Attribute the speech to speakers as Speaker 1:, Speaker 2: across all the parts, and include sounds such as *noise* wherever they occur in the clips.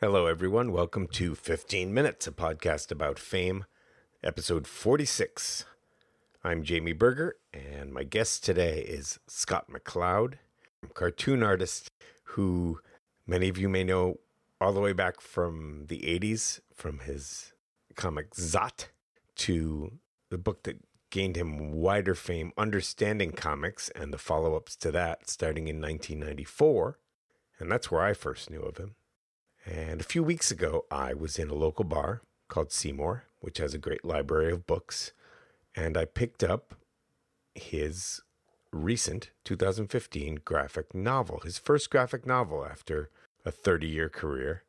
Speaker 1: Hello, everyone. Welcome to 15 Minutes, a podcast about fame, episode 46. I'm Jamie Berger, and my guest today is Scott McCloud, cartoon artist who many of you may know all the way back from the 80s, from his comic Zot to the book that gained him wider fame, Understanding Comics, and the follow ups to that starting in 1994. And that's where I first knew of him. And a few weeks ago, I was in a local bar called Seymour, which has a great library of books. And I picked up his recent 2015 graphic novel, his first graphic novel after a 30 year career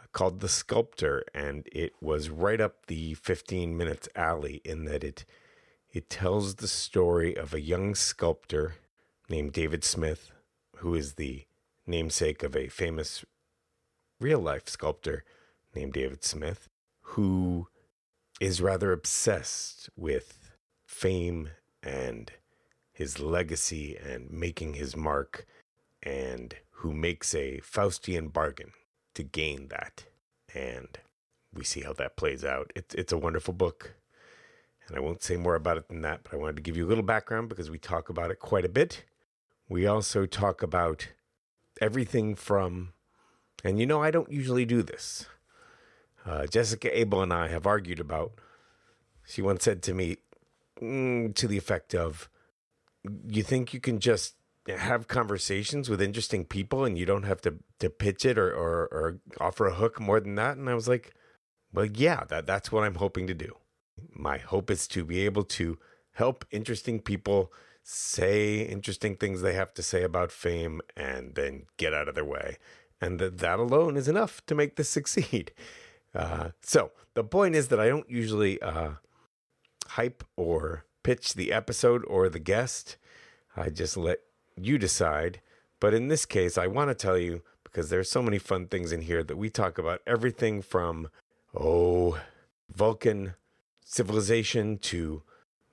Speaker 1: uh, called The Sculptor. And it was right up the 15 minutes alley in that it, it tells the story of a young sculptor named David Smith, who is the namesake of a famous real life sculptor named David Smith, who is rather obsessed with fame and his legacy and making his mark, and who makes a Faustian bargain to gain that. And we see how that plays out. It's, it's a wonderful book. And I won't say more about it than that, but I wanted to give you a little background because we talk about it quite a bit. We also talk about everything from and you know, I don't usually do this. Uh, Jessica Abel and I have argued about. She once said to me, mm, to the effect of, "You think you can just have conversations with interesting people, and you don't have to to pitch it or or, or offer a hook more than that?" And I was like, "Well, yeah, that that's what I'm hoping to do. My hope is to be able to help interesting people." say interesting things they have to say about fame and then get out of their way and that that alone is enough to make this *laughs* succeed. Uh, so the point is that I don't usually uh, hype or pitch the episode or the guest. I just let you decide. But in this case, I want to tell you because there's so many fun things in here that we talk about everything from oh Vulcan civilization to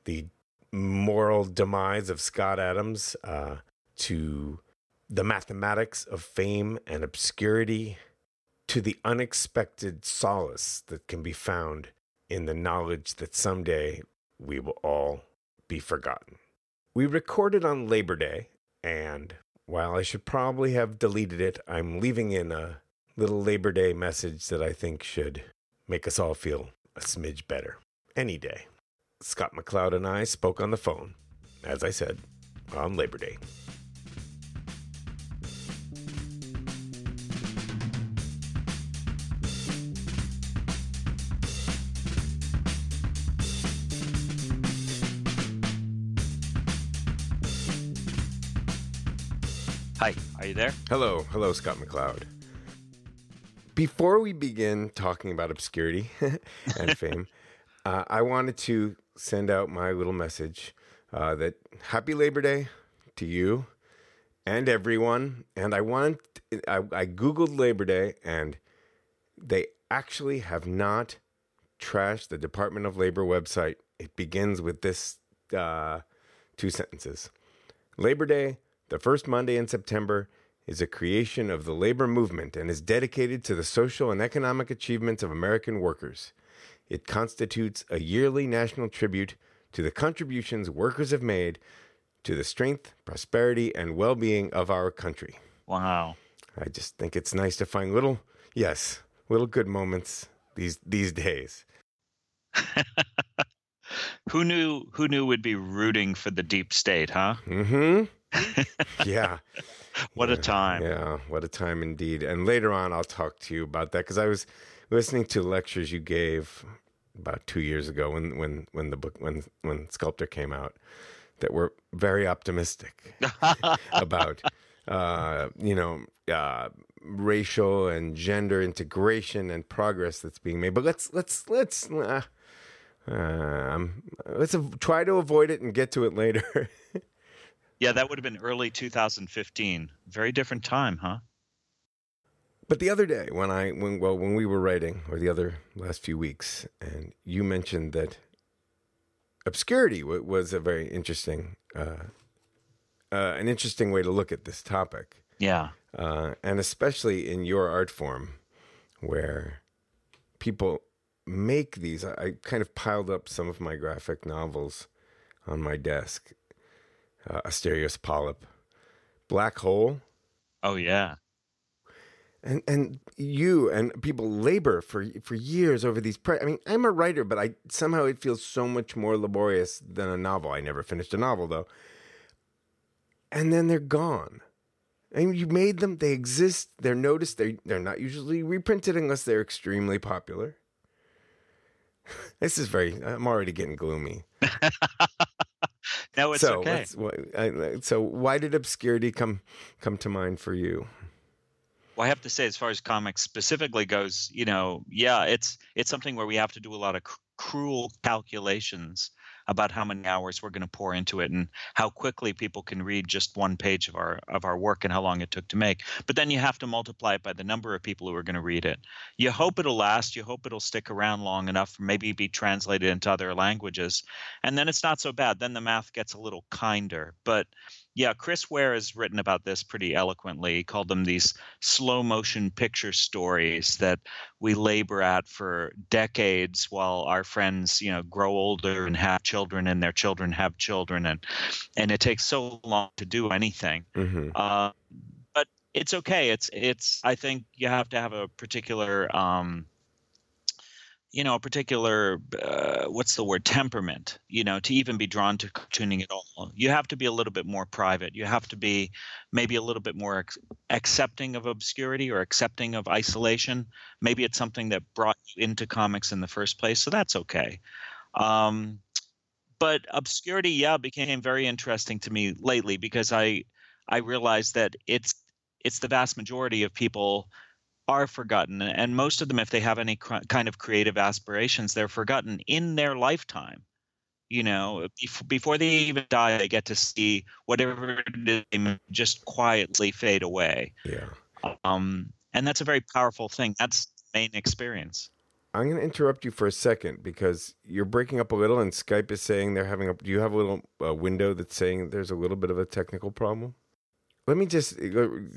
Speaker 1: the moral demise of Scott Adams uh, to the mathematics of fame and obscurity to the unexpected solace that can be found in the knowledge that someday we will all be forgotten. We recorded on Labor Day, and while I should probably have deleted it, I'm leaving in a little Labor Day message that I think should make us all feel a smidge better any day. Scott McCloud and I spoke on the phone, as I said, on Labor Day.
Speaker 2: Are you there?
Speaker 1: Hello, hello, Scott McCloud. Before we begin talking about obscurity *laughs* and fame, *laughs* uh, I wanted to send out my little message uh, that Happy Labor Day to you and everyone. And I want I, I googled Labor Day, and they actually have not trashed the Department of Labor website. It begins with this uh, two sentences: Labor Day the first Monday in September is a creation of the labor movement and is dedicated to the social and economic achievements of American workers. It constitutes a yearly national tribute to the contributions workers have made to the strength, prosperity, and well being of our country.
Speaker 2: Wow.
Speaker 1: I just think it's nice to find little, yes, little good moments these these days. *laughs*
Speaker 2: who knew who knew would be rooting for the deep state, huh?
Speaker 1: Mm-hmm. *laughs* yeah.
Speaker 2: what a time.
Speaker 1: Yeah, what a time indeed. And later on, I'll talk to you about that because I was listening to lectures you gave about two years ago when when when the book when when Sculptor came out that were very optimistic *laughs* about uh, you know uh, racial and gender integration and progress that's being made. But let's let's let's. Uh, um, let's av- try to avoid it and get to it later. *laughs*
Speaker 2: Yeah, that would have been early 2015. Very different time, huh?
Speaker 1: But the other day, when I when well when we were writing, or the other last few weeks, and you mentioned that obscurity w- was a very interesting, uh, uh, an interesting way to look at this topic.
Speaker 2: Yeah,
Speaker 1: uh, and especially in your art form, where people make these. I, I kind of piled up some of my graphic novels on my desk. Uh, Asterios Polyp, Black Hole.
Speaker 3: Oh yeah.
Speaker 1: And and you and people labor for for years over these. Pre- I mean, I'm a writer, but I somehow it feels so much more laborious than a novel. I never finished a novel though. And then they're gone. And you made them. They exist. They're noticed. They they're not usually reprinted unless they're extremely popular. *laughs* this is very. I'm already getting gloomy. *laughs*
Speaker 3: no, it's
Speaker 1: so
Speaker 3: okay.
Speaker 1: I, so why did obscurity come come to mind for you?
Speaker 3: Well, I have to say, as far as comics specifically goes, you know, yeah, it's it's something where we have to do a lot of cr- cruel calculations about how many hours we're going to pour into it and how quickly people can read just one page of our of our work and how long it took to make. But then you have to multiply it by the number of people who are going to read it. You hope it'll last you hope it'll stick around long enough maybe be translated into other languages and then it's not so bad. Then the math gets a little kinder. But yeah, Chris Ware has written about this pretty eloquently. He called them these slow motion picture stories that we labor at for decades while our friends, you know, grow older and have children and their children have children and and it takes so long to do anything. Mm-hmm. Uh, but it's okay. It's it's I think you have to have a particular um, you know a particular uh, what's the word temperament you know to even be drawn to tuning at all. You have to be a little bit more private. You have to be maybe a little bit more ex- accepting of obscurity or accepting of isolation. Maybe it's something that brought you into comics in the first place so that's okay. Um, but obscurity yeah became very interesting to me lately because i i realized that it's it's the vast majority of people are forgotten and most of them if they have any cr- kind of creative aspirations they're forgotten in their lifetime. You know before they even die they get to see whatever it is just quietly fade away.
Speaker 1: Yeah.
Speaker 3: Um and that's a very powerful thing. That's the main experience.
Speaker 1: I'm going to interrupt you for a second because you're breaking up a little and skype is saying they're having a do you have a little uh, window that's saying there's a little bit of a technical problem let me just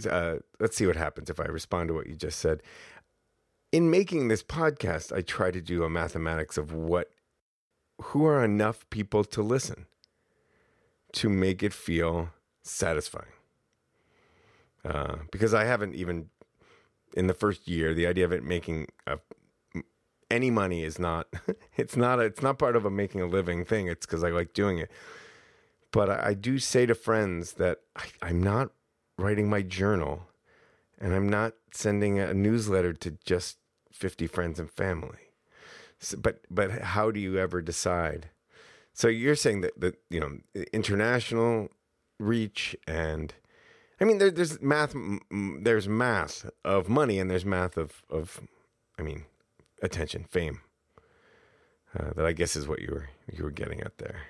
Speaker 1: uh, let's see what happens if I respond to what you just said. In making this podcast, I try to do a mathematics of what who are enough people to listen to make it feel satisfying. Uh, because I haven't even in the first year, the idea of it making a, any money is not *laughs* it's not it's not part of a making a living thing. It's because I like doing it. But I, I do say to friends that I, I'm not writing my journal and I'm not sending a newsletter to just 50 friends and family. So, but but how do you ever decide? So you're saying that that you know international reach and I mean there, there's math there's math of money and there's math of of I mean attention fame uh, that I guess is what you were you were getting at there.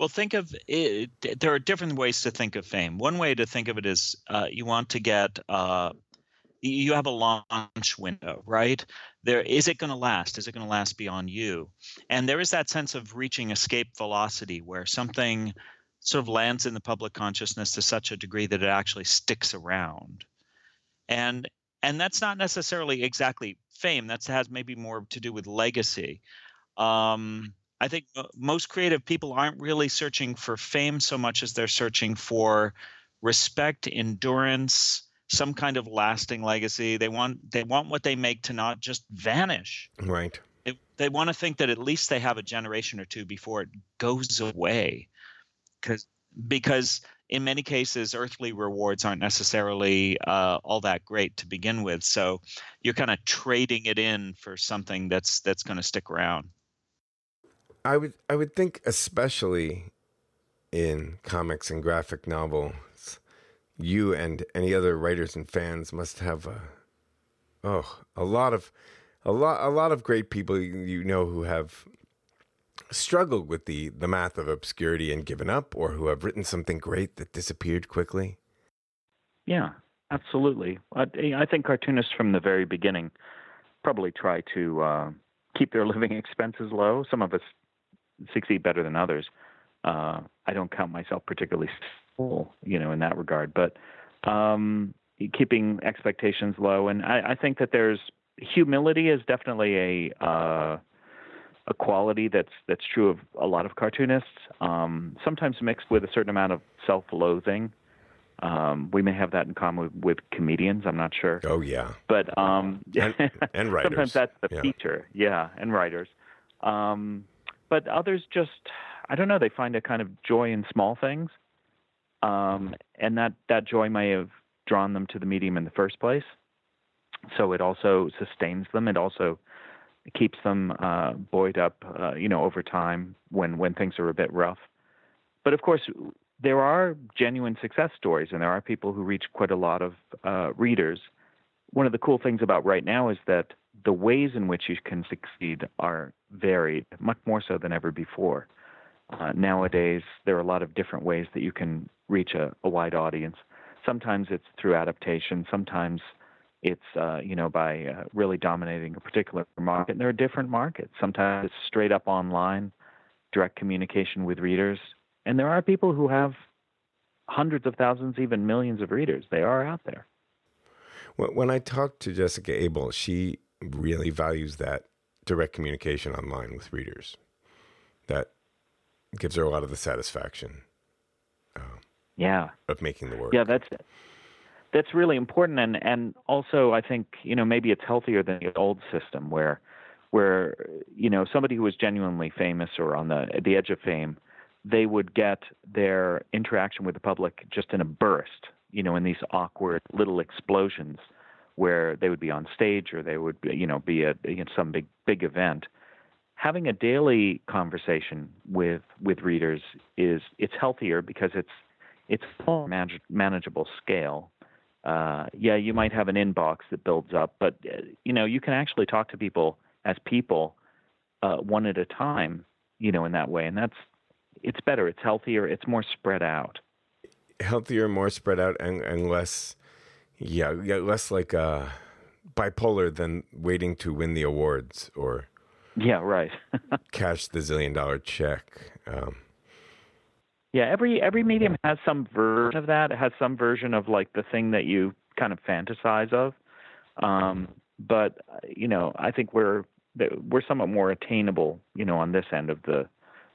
Speaker 3: Well, think of it. There are different ways to think of fame. One way to think of it is uh, you want to get. Uh, you have a launch window, right? There is it going to last? Is it going to last beyond you? And there is that sense of reaching escape velocity where something sort of lands in the public consciousness to such a degree that it actually sticks around. And and that's not necessarily exactly fame. That has maybe more to do with legacy. Um, I think most creative people aren't really searching for fame so much as they're searching for respect, endurance, some kind of lasting legacy. They want they want what they make to not just vanish.
Speaker 1: Right.
Speaker 3: It, they want to think that at least they have a generation or two before it goes away. Cuz because in many cases earthly rewards aren't necessarily uh, all that great to begin with. So you're kind of trading it in for something that's that's going to stick around.
Speaker 1: I would I would think especially in comics and graphic novels, you and any other writers and fans must have a, oh a lot of a lot a lot of great people you know who have struggled with the the math of obscurity and given up, or who have written something great that disappeared quickly.
Speaker 4: Yeah, absolutely. I, I think cartoonists from the very beginning probably try to uh, keep their living *laughs* expenses low. Some of us succeed better than others. Uh, I don't count myself particularly full, you know, in that regard. But um, keeping expectations low, and I, I think that there's
Speaker 3: humility is definitely a uh, a quality that's that's true of a lot of cartoonists. Um, sometimes mixed with a certain amount of self-loathing. Um, we may have that in common with, with, comedians. I'm not sure.
Speaker 1: Oh yeah.
Speaker 3: But um,
Speaker 1: and, and *laughs* writers.
Speaker 3: sometimes that's the
Speaker 1: yeah.
Speaker 3: feature. Yeah, and writers. Um, but others just, I don't know. They find a kind of joy in small things, um, and that that joy may have drawn them to the medium in the first place. So it also sustains them. It also keeps them uh, buoyed up, uh, you know, over time when when things are a bit rough. But of course, there are genuine success stories, and there are people who reach quite a lot of uh, readers. One of the cool things about right now is that the ways in which you can succeed are varied, much more so than ever before. Uh, nowadays, there are a lot of different ways that you can reach a, a wide audience. Sometimes it's through adaptation. Sometimes it's uh, you know by uh, really dominating a particular market. And there are different markets. Sometimes it's straight up online, direct communication with readers, and there are people who have hundreds of thousands, even millions of readers. They are out there.
Speaker 1: When I talked to Jessica Abel, she really values that direct communication online with readers. That gives her a lot of the satisfaction.
Speaker 3: Uh, yeah.
Speaker 1: Of making the work.
Speaker 3: Yeah, that's that's really important and and also I think you know maybe it's healthier than the old system where where you know somebody who was genuinely famous or on the the edge of fame they would get their interaction with the public just in a burst you know in these awkward little explosions where they would be on stage or they would you know be at you know, some big big event having a daily conversation with with readers is it's healthier because it's it's manage, manageable scale uh, yeah, you might have an inbox that builds up, but uh, you know you can actually talk to people as people uh, one at a time. You know, in that way, and that's it's better. It's healthier. It's more spread out.
Speaker 1: Healthier, more spread out, and, and less, yeah, yeah, less like uh, bipolar than waiting to win the awards or
Speaker 3: yeah, right. *laughs*
Speaker 1: cash the zillion dollar check. Um,
Speaker 3: yeah, every every medium has some version of that. It has some version of like the thing that you kind of fantasize of. Um, but you know, I think we're we're somewhat more attainable, you know, on this end of the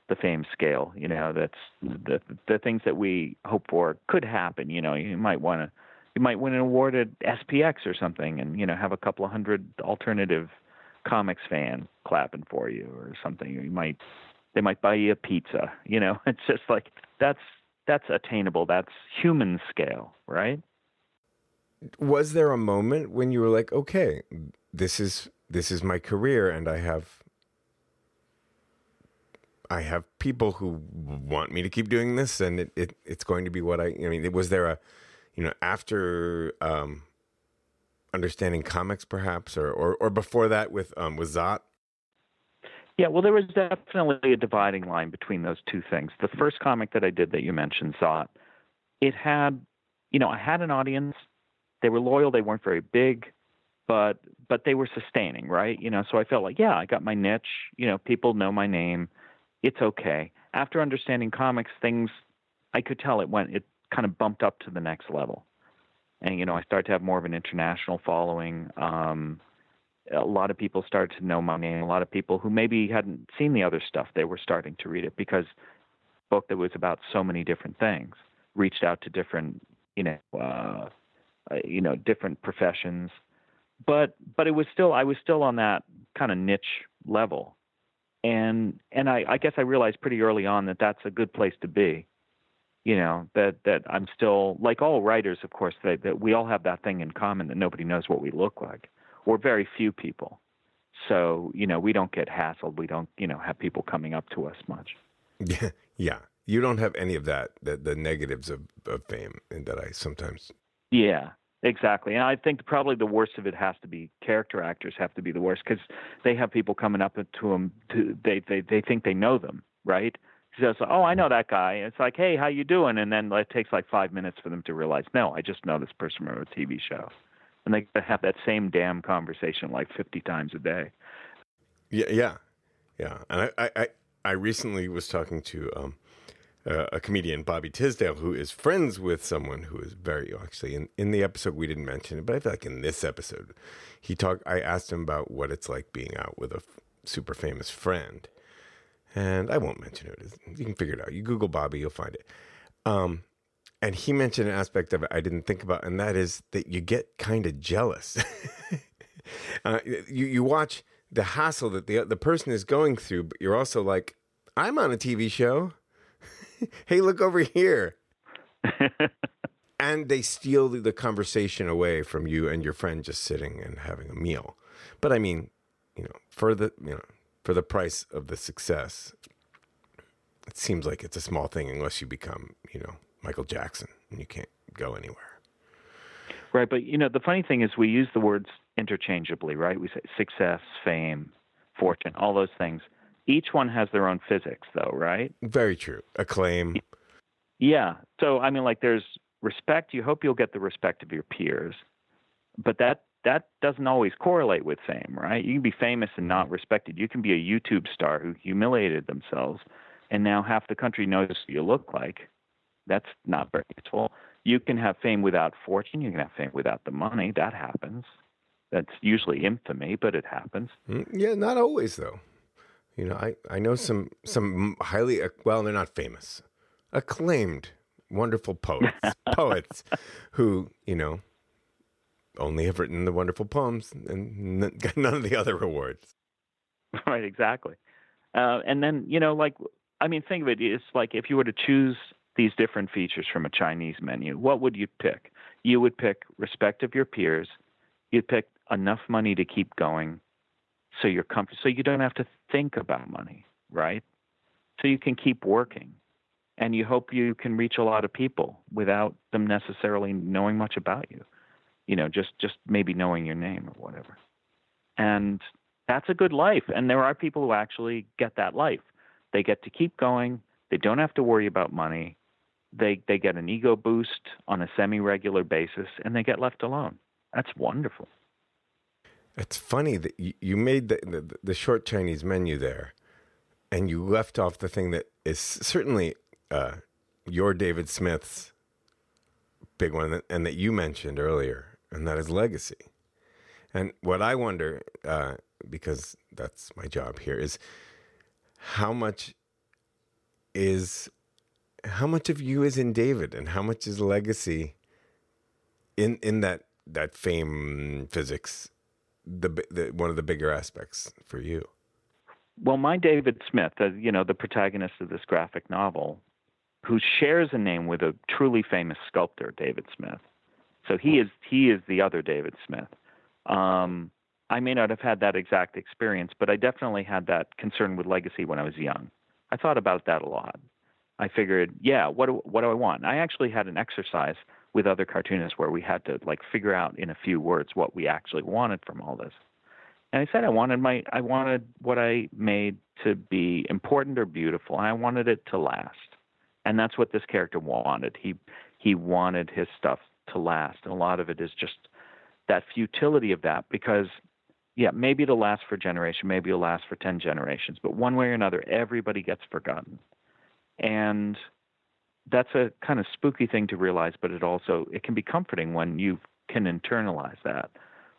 Speaker 3: the fame scale. You know, that's the the things that we hope for could happen. You know, you might want to you might win an award at SPX or something, and you know, have a couple of hundred alternative comics fan clapping for you or something. You might they might buy you a pizza. You know, *laughs* it's just like that's that's attainable. That's human scale, right?
Speaker 1: Was there a moment when you were like, okay, this is this is my career, and I have I have people who want me to keep doing this, and it, it it's going to be what I. I mean, was there a, you know, after um, understanding comics, perhaps, or or, or before that with um, with Zot?
Speaker 3: Yeah, well, there was definitely a dividing line between those two things. The first comic that I did that you mentioned, Zot, it had, you know, I had an audience. They were loyal. They weren't very big, but but they were sustaining, right? You know, so I felt like, yeah, I got my niche. You know, people know my name. It's okay. After understanding comics, things I could tell it went. It kind of bumped up to the next level, and you know, I started to have more of an international following. Um, a lot of people started to know my name. A lot of people who maybe hadn't seen the other stuff, they were starting to read it because book that was about so many different things reached out to different, you know, uh, uh, you know, different professions. But but it was still I was still on that kind of niche level, and and I, I guess I realized pretty early on that that's a good place to be. You know that that I'm still like all writers, of course, that that we all have that thing in common that nobody knows what we look like we're very few people. So, you know, we don't get hassled. We don't, you know, have people coming up to us much.
Speaker 1: Yeah. *laughs* Yeah. You don't have any of that, the, the negatives of, of fame and that I sometimes.
Speaker 3: Yeah, exactly. And I think probably the worst of it has to be character actors have to be the worst because they have people coming up to them. To, they, they, they think they know them, right? So, so, oh, I know that guy. It's like, hey, how you doing? And then it takes like five minutes for them to realize, no, I just know this person from a TV show and they have that same damn conversation like 50 times a day.
Speaker 1: Yeah, yeah, yeah. And I, I, I recently was talking to um, uh, a comedian, Bobby Tisdale, who is friends with someone who is very actually in, in the episode we didn't mention it, but I feel like in this episode, he talked. I asked him about what it's like being out with a f- super famous friend, and I won't mention it. You can figure it out. You Google Bobby, you'll find it. Um, and he mentioned an aspect of it I didn't think about, and that is that you get kind of jealous. *laughs* uh, you you watch the hassle that the the person is going through, but you're also like, I'm on a TV show. *laughs* hey, look over here. *laughs* and they steal the conversation away from you and your friend just sitting and having a meal. But I mean, you know, for the you know for the price of the success, it seems like it's a small thing unless you become you know Michael Jackson and you can't go anywhere.
Speaker 3: Right, but you know the funny thing is we use the words interchangeably, right? We say success, fame, fortune, all those things. Each one has their own physics, though, right?
Speaker 1: Very true. Acclaim.
Speaker 3: Yeah. So I mean, like, there's respect. You hope you'll get the respect of your peers, but that that doesn't always correlate with fame, right? You can be famous and not respected. You can be a YouTube star who humiliated themselves, and now half the country knows what you look like. That's not very useful. You can have fame without fortune. You can have fame without the money. That happens. That's usually infamy, but it happens.
Speaker 1: Mm, yeah, not always though. You know, I, I know some some highly well, they're not famous, acclaimed, wonderful poets, *laughs* poets who you know only have written the wonderful poems and none of the other rewards.
Speaker 3: Right, exactly. Uh, and then you know, like I mean, think of it. It's like if you were to choose these different features from a Chinese menu, what would you pick? You would pick respect of your peers. You'd pick enough money to keep going, so you're comfortable, so you don't have to think about money, right? So you can keep working, and you hope you can reach a lot of people without them necessarily knowing much about you. You know, just just maybe knowing your name or whatever. And that's a good life. And there are people who actually get that life. They get to keep going. They don't have to worry about money they they get an ego boost on a semi-regular basis and they get left alone that's wonderful
Speaker 1: it's funny that you, you made the, the, the short chinese menu there and you left off the thing that is certainly uh, your david smith's big one and that you mentioned earlier and that is legacy. And what i wonder uh, because that's my job here is how much is how much of you is in David and how much is legacy in in that that fame physics the, the one of the bigger aspects for you?
Speaker 3: Well my david smith uh, you know the protagonist of this graphic novel who shares a name with a truly famous sculptor david smith. So he is he is the other david smith. Um, i may not have had that exact experience but i definitely had that concern with legacy when i was young. I thought about that a lot. I figured, yeah, what do, what do I want? I actually had an exercise with other cartoonists where we had to like figure out in a few words what we actually wanted from all this. And I said I wanted my I wanted what I made to be important or beautiful, and I wanted it to last. And that's what this character wanted. He he wanted his stuff to last, and a lot of it is just that futility of that because yeah, maybe it'll last for a generation, maybe it'll last for 10 generations, but one way or another, everybody gets forgotten and that's a kind of spooky thing to realize but it also it can be comforting when you can internalize that.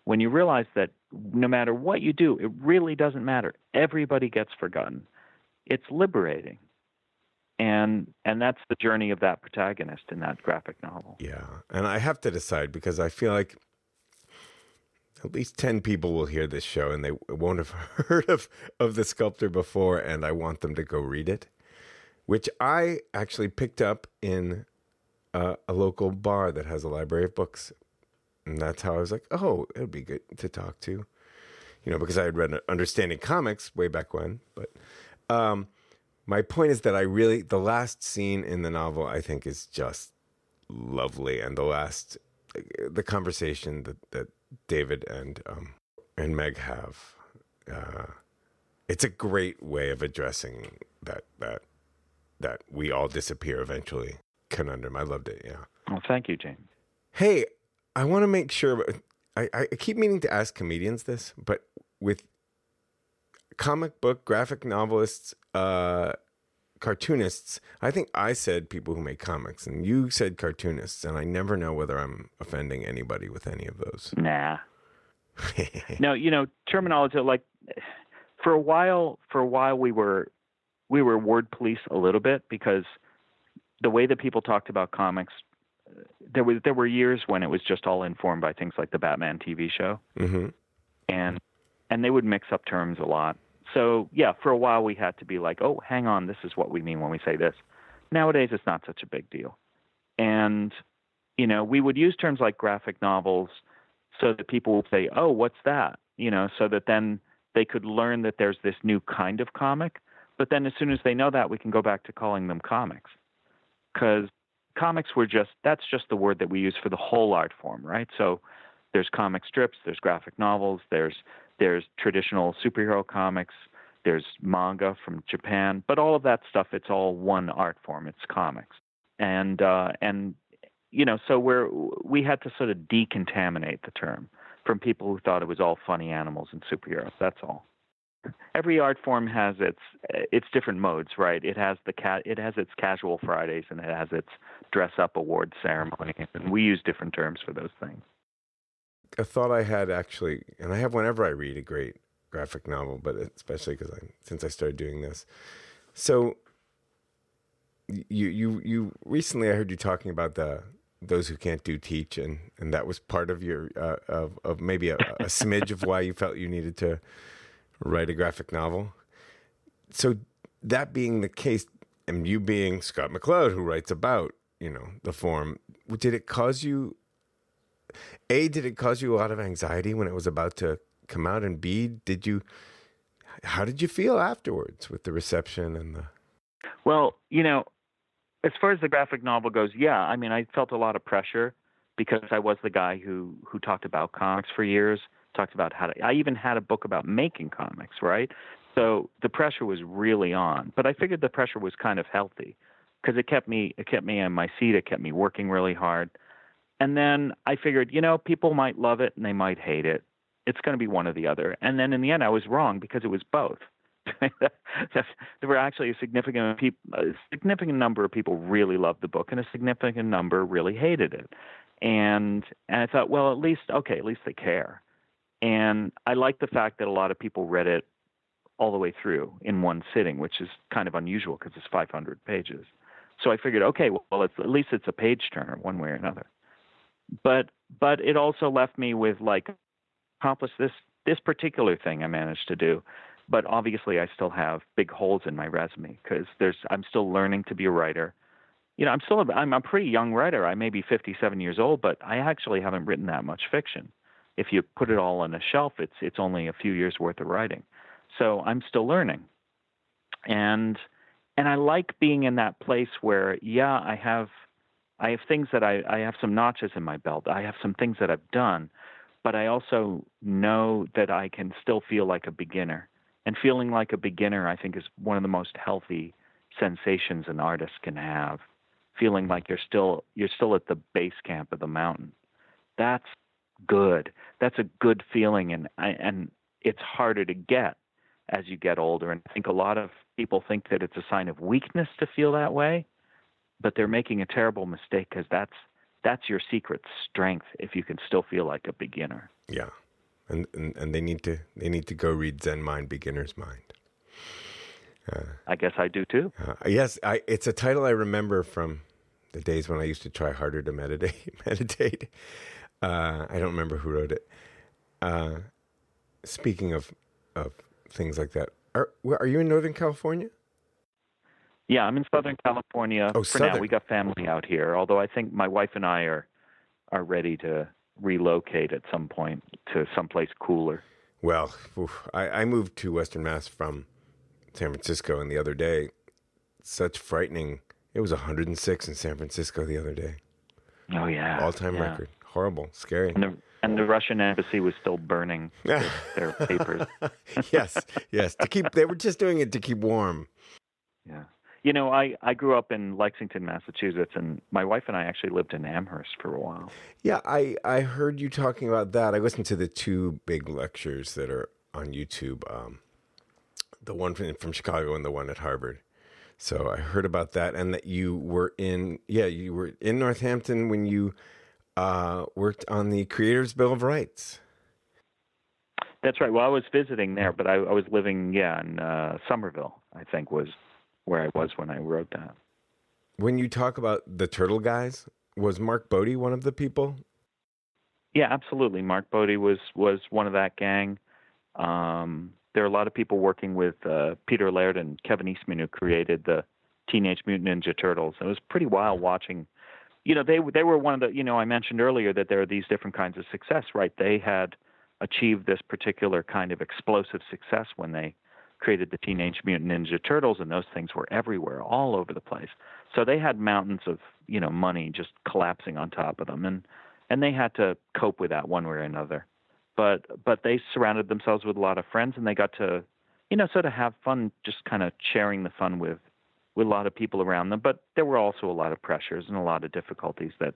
Speaker 3: When you realize that no matter what you do it really doesn't matter. Everybody gets forgotten. It's liberating. And and that's the journey of that protagonist in that graphic novel.
Speaker 1: Yeah. And i have to decide because i feel like at least 10 people will hear this show and they won't have *laughs* heard of of the sculptor before and i want them to go read it which I actually picked up in uh, a local bar that has a library of books. And that's how I was like, oh, it would be good to talk to, you know, because I had read Understanding Comics way back when. But um, my point is that I really, the last scene in the novel, I think, is just lovely. And the last, the conversation that, that David and, um, and Meg have, uh, it's a great way of addressing that, that that we all disappear eventually conundrum. I loved it. Yeah.
Speaker 3: Well, thank you, James.
Speaker 1: Hey, I want to make sure. I, I keep meaning to ask comedians this, but with comic book graphic novelists, uh, cartoonists. I think I said people who make comics, and you said cartoonists, and I never know whether I'm offending anybody with any of those.
Speaker 3: Nah. *laughs* no, you know, terminology like for a while. For a while, we were we were word police a little bit because the way that people talked about comics, there was there were years when it was just all informed by things like the Batman TV show,
Speaker 1: hmm
Speaker 3: and and they would mix up terms a lot. So yeah, for a while we had to be like, oh, hang on, this is what we mean when we say this. Nowadays, it's not such a big deal, and you know, we would use terms like graphic novels so that people would say, oh, what's that? You know, so that then they could learn that there's this new kind of comic. But then as soon as they know that, we can go back to calling them comics. Because comics were just, that's just the word that we use for the whole art form, right? So there's comic strips, there's graphic novels, there's, there's traditional superhero comics, there's manga from Japan, but all of that stuff, it's all one art form. It's comics. And, uh, and, you know, so we're, we had to sort of decontaminate the term from people who thought it was all funny animals and superheroes. That's all every art form has its its different modes, right? It has the cat it has its casual Fridays and it has its dress up award ceremony, and we use different terms for those things.
Speaker 1: A thought I had actually, and I have whenever I read a great graphic novel, but especially because I since I started doing this. So you you you recently I heard you talking about the those who can't do teach and and that was part of your uh, of of maybe a, a smidge of why you felt you needed to write a graphic novel. So that being the case, and you being Scott McCloud, who writes about you know the form, did it cause you? A, did it cause you a lot of anxiety when it was about to come out? And B, did you? How did you feel afterwards with the reception and the?
Speaker 3: Well, you know, as far as the graphic novel goes, yeah, I mean, I felt a lot of pressure because I was the guy who who talked about comics for years talked about how to. I even had a book about making comics, right? So the pressure was really on, but I figured the pressure was kind of healthy because it kept me it kept me on my seat. It kept me working really hard. And then I figured, you know, people might love it and they might hate it. It's going to be one or the other. And then in the end, I was wrong because it was both. *laughs* there were actually a significant a significant number of people really loved the book, and a significant number really hated it. And and I thought, well, at least okay, at least they care. And I like the fact that a lot of people read it all the way through in one sitting, which is kind of unusual because it's 500 pages. So I figured, okay, well, it's, at least it's a page turner one way or another. But but it also left me with like accomplish this this particular thing I managed to do. But obviously, I still have big holes in my resume because there's I'm still learning to be a writer. You know, I'm still a, I'm a pretty young writer. I may be 57 years old, but I actually haven't written that much fiction if you put it all on a shelf, it's it's only a few years worth of writing. So I'm still learning, and and I like being in that place where yeah, I have I have things that I I have some notches in my belt. I have some things that I've done, but I also know that I can still feel like a beginner. And feeling like a beginner, I think, is one of the most healthy sensations an artist can have. Feeling like you're still you're still at the base camp of the mountain. That's good. That's a good feeling, and and it's harder to get as you get older. And I think a lot of people think that it's a sign of weakness to feel that way, but they're making a terrible mistake because that's that's your secret strength if you can still feel like a beginner.
Speaker 1: Yeah, and and, and they need to they need to go read Zen Mind, Beginner's Mind.
Speaker 3: Uh, I guess I do too.
Speaker 1: Uh, yes, I, it's a title I remember from the days when I used to try harder to meditate. *laughs* meditate, uh, I don't remember who wrote it. Uh, speaking of of things like that, are are you in Northern California?
Speaker 3: Yeah, I'm in Southern California.
Speaker 1: Oh,
Speaker 3: For
Speaker 1: Southern.
Speaker 3: now, we got family out here. Although I think my wife and I are are ready to relocate at some point to someplace cooler.
Speaker 1: Well, oof, I, I moved to Western Mass from San Francisco, and the other day, such frightening. It was 106 in San Francisco the other day.
Speaker 3: Oh yeah,
Speaker 1: All time
Speaker 3: yeah.
Speaker 1: record. Horrible, scary.
Speaker 3: And the and the Russian embassy was still burning *laughs* their, their papers. *laughs*
Speaker 1: yes, yes. To keep, they were just doing it to keep warm.
Speaker 3: Yeah. You know, I, I grew up in Lexington, Massachusetts, and my wife and I actually lived in Amherst for a while.
Speaker 1: Yeah, I I heard you talking about that. I listened to the two big lectures that are on YouTube. Um, the one from, from Chicago and the one at Harvard. So I heard about that, and that you were in yeah you were in Northampton when you uh, worked on the Creators Bill of Rights.
Speaker 3: That's right. Well, I was visiting there, but I, I was living yeah in uh, Somerville. I think was where I was when I wrote that.
Speaker 1: When you talk about the Turtle Guys, was Mark Bodé one of the people?
Speaker 3: Yeah, absolutely. Mark Bodé was was one of that gang. Um, there are a lot of people working with uh, Peter Laird and Kevin Eastman who created the Teenage Mutant Ninja Turtles. It was pretty wild watching. You know, they they were one of the. You know, I mentioned earlier that there are these different kinds of success, right? They had achieved this particular kind of explosive success when they created the Teenage Mutant Ninja Turtles, and those things were everywhere, all over the place. So they had mountains of you know money just collapsing on top of them, and and they had to cope with that one way or another but but they surrounded themselves with a lot of friends and they got to you know sort of have fun just kind of sharing the fun with with a lot of people around them but there were also a lot of pressures and a lot of difficulties that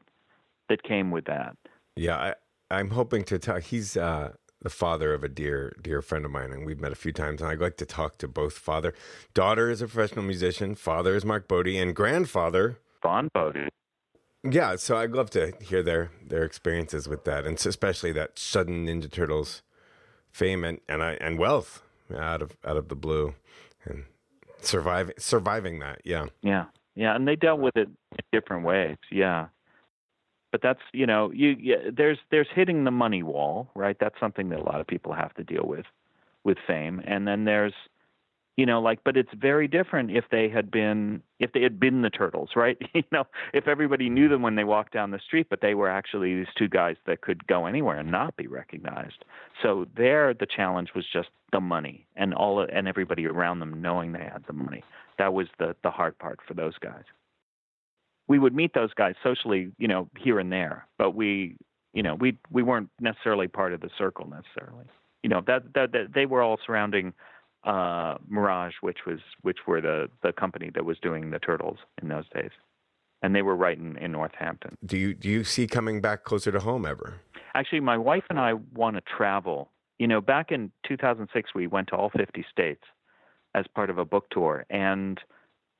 Speaker 3: that came with that.
Speaker 1: Yeah i i'm hoping to talk he's uh the father of a dear dear friend of mine and we've met a few times and i'd like to talk to both father daughter is a professional musician father is mark bodé and grandfather
Speaker 3: Vaughn Bodé.
Speaker 1: Yeah, so I'd love to hear their their experiences with that, and especially that sudden Ninja Turtles fame and and I, and wealth out of out of the blue, and surviving surviving that. Yeah,
Speaker 3: yeah, yeah, and they dealt with it in different ways. Yeah, but that's you know you yeah, there's there's hitting the money wall, right? That's something that a lot of people have to deal with with fame, and then there's you know like but it's very different if they had been if they had been the turtles right? *laughs* You know if everybody knew them when they walked down the street but they were actually these two guys that could go anywhere and not be recognized. So there the challenge was just the money and all and everybody around them knowing they had the money. That was the the hard part for those guys. We would meet those guys socially you know here and there but we you know we we weren't necessarily part of the circle necessarily. You know that that, that they were all surrounding uh, Mirage, which was which were the the company that was doing the turtles in those days, and they were right in, in Northampton.
Speaker 1: Do you do you see coming back closer to home ever?
Speaker 3: Actually, my wife and I want to travel. You know, back in 2006, we went to all 50 states as part of a book tour, and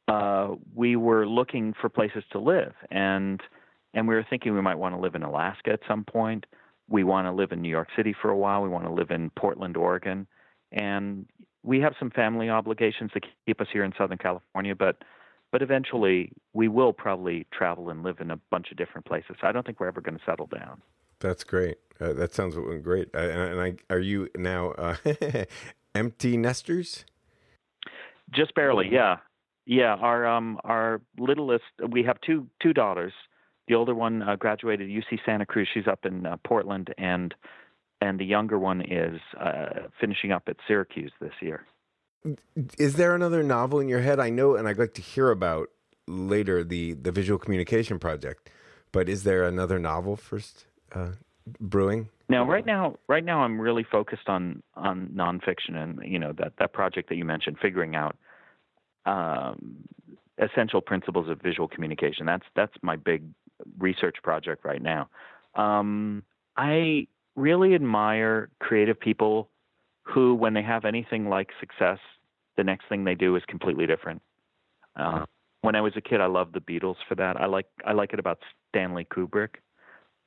Speaker 3: uh, we were looking for places to live, and and we were thinking we might want to live in Alaska at some point. We want to live in New York City for a while. We want to live in Portland, Oregon, and we have some family obligations that keep us here in Southern California, but but eventually we will probably travel and live in a bunch of different places. I don't think we're ever going to settle down.
Speaker 1: That's great. Uh, that sounds great. Uh, and I, are you now uh, *laughs* empty nesters?
Speaker 3: Just barely, yeah, yeah. Our um our littlest, we have two two daughters. The older one uh, graduated UC Santa Cruz. She's up in uh, Portland, and and the younger one is uh, finishing up at Syracuse this year.
Speaker 1: Is there another novel in your head? I know, and I'd like to hear about later the the visual communication project. But is there another novel first uh, brewing?
Speaker 3: Now, right now, right now, I'm really focused on on nonfiction, and you know that that project that you mentioned, figuring out um, essential principles of visual communication. That's that's my big research project right now. Um, I really admire creative people who, when they have anything like success, the next thing they do is completely different. Uh, when I was a kid, I loved the Beatles for that. I like I like it about Stanley Kubrick